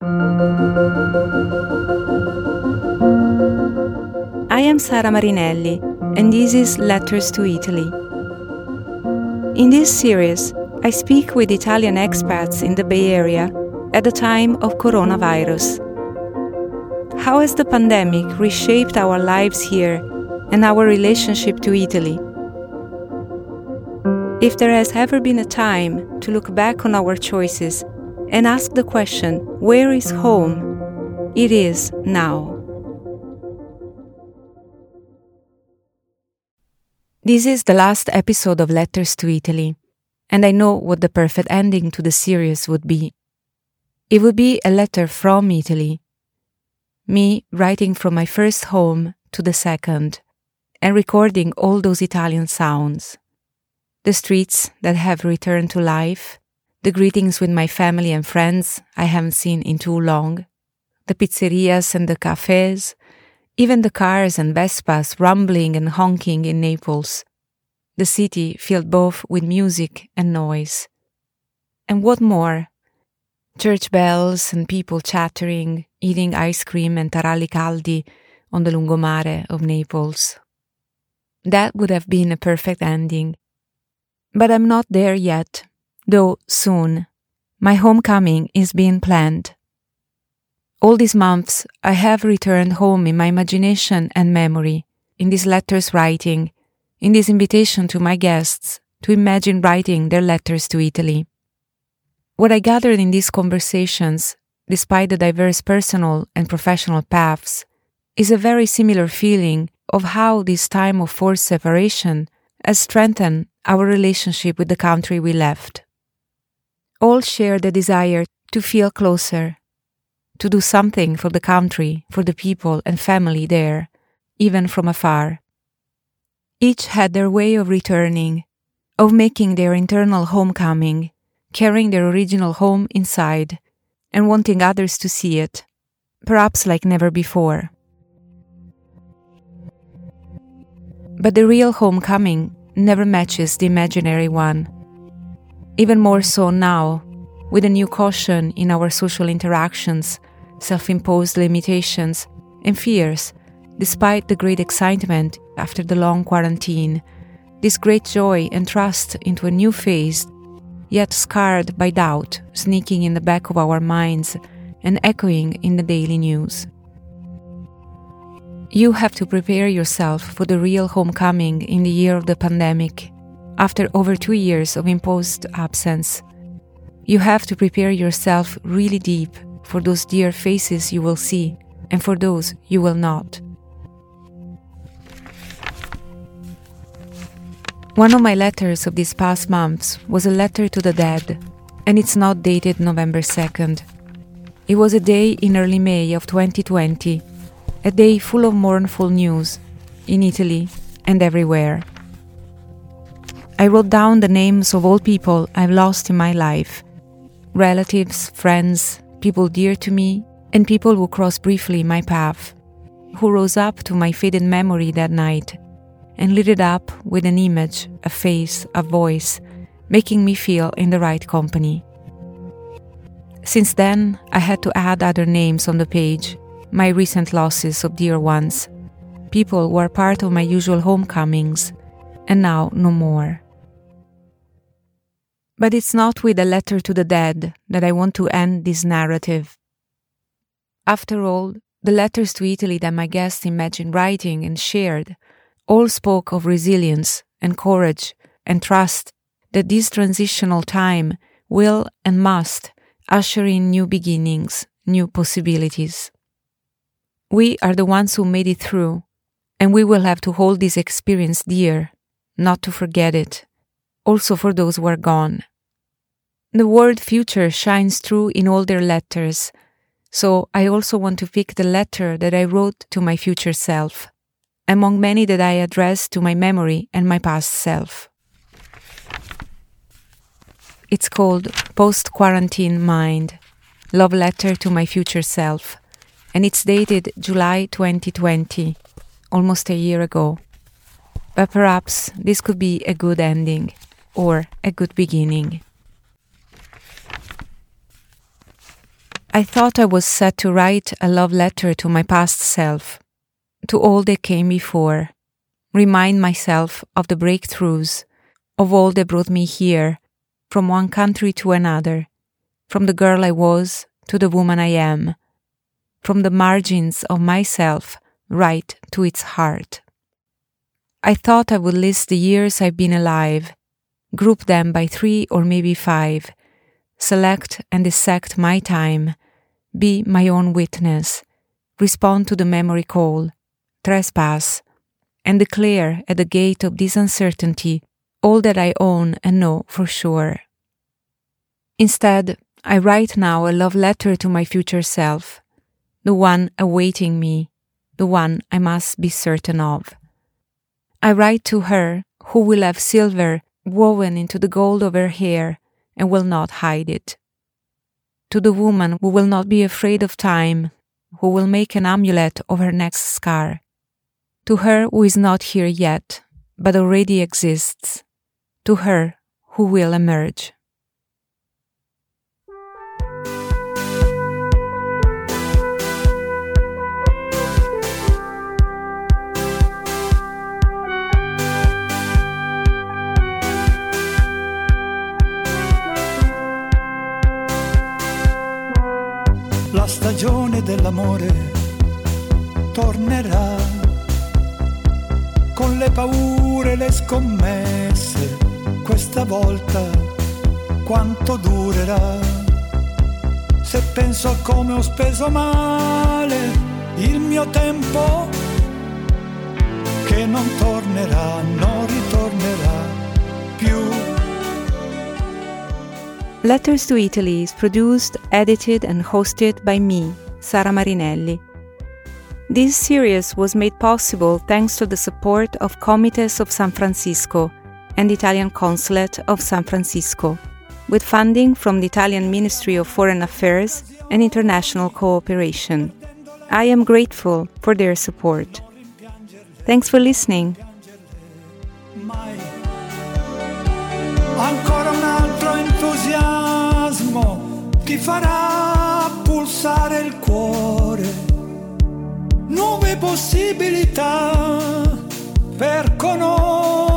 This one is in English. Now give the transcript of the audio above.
I am Sara Marinelli, and this is Letters to Italy. In this series, I speak with Italian expats in the Bay Area at the time of coronavirus. How has the pandemic reshaped our lives here and our relationship to Italy? If there has ever been a time to look back on our choices and ask the question, where is home? It is now. This is the last episode of Letters to Italy, and I know what the perfect ending to the series would be. It would be a letter from Italy. Me writing from my first home to the second, and recording all those Italian sounds. The streets that have returned to life, the greetings with my family and friends I haven't seen in too long, the pizzerias and the cafes, even the cars and Vespas rumbling and honking in Naples. The city filled both with music and noise. And what more? Church bells and people chattering, eating ice cream and taralli caldi on the lungomare of Naples. That would have been a perfect ending. But I'm not there yet, though soon. My homecoming is being planned. All these months, I have returned home in my imagination and memory, in these letters writing, in this invitation to my guests to imagine writing their letters to Italy. What I gathered in these conversations, despite the diverse personal and professional paths, is a very similar feeling of how this time of forced separation has strengthened our relationship with the country we left. All share the desire to feel closer, to do something for the country, for the people and family there, even from afar. Each had their way of returning, of making their internal homecoming, carrying their original home inside, and wanting others to see it, perhaps like never before. But the real homecoming never matches the imaginary one. Even more so now, with a new caution in our social interactions self imposed limitations, and fears, despite the great excitement after the long quarantine, this great joy and trust into a new phase, yet scarred by doubt, sneaking in the back of our minds and echoing in the daily news. You have to prepare yourself for the real homecoming in the year of the pandemic, after over two years of imposed absence. You have to prepare yourself really deep for those dear faces you will see, and for those you will not. One of my letters of these past months was a letter to the dead, and it's not dated November 2nd. It was a day in early May of 2020, a day full of mournful news in Italy and everywhere. I wrote down the names of all people I've lost in my life relatives, friends, people dear to me, and people who crossed briefly my path, who rose up to my faded memory that night and lit it up with an image, a face, a voice, making me feel in the right company. Since then, I had to add other names on the page, my recent losses of dear ones, people who are part of my usual homecomings, and now no more. But it's not with a letter to the dead that I want to end this narrative. After all, the letters to Italy that my guests imagined writing and shared all spoke of resilience and courage and trust that this transitional time will and must usher in new beginnings, new possibilities. We are the ones who made it through, and we will have to hold this experience dear, not to forget it also for those who are gone. The word future shines through in all their letters, so I also want to pick the letter that I wrote to my future self, among many that I addressed to my memory and my past self. It's called Post Quarantine Mind Love Letter to My Future Self, and it's dated July 2020, almost a year ago. But perhaps this could be a good ending or a good beginning. I thought I was set to write a love letter to my past self, to all that came before, remind myself of the breakthroughs, of all that brought me here, from one country to another, from the girl I was to the woman I am, from the margins of myself right to its heart. I thought I would list the years I've been alive, group them by three or maybe five, select and dissect my time, be my own witness, respond to the memory call, trespass, and declare at the gate of this uncertainty all that I own and know for sure. Instead, I write now a love letter to my future self, the one awaiting me, the one I must be certain of. I write to her who will have silver woven into the gold of her hair and will not hide it. To the woman who will not be afraid of time, who will make an amulet of her next scar. To her who is not here yet, but already exists. To her who will emerge. Stagione dell'amore tornerà con le paure le scommesse. Questa volta quanto durerà? Se penso a come ho speso male il mio tempo, che non tornerà, non ritornerà più. Letters to Italy is produced, edited, and hosted by me, Sara Marinelli. This series was made possible thanks to the support of Comites of San Francisco and Italian Consulate of San Francisco, with funding from the Italian Ministry of Foreign Affairs and International Cooperation. I am grateful for their support. Thanks for listening. Altro entusiasmo ti farà pulsare il cuore. Nuove possibilità per conoscere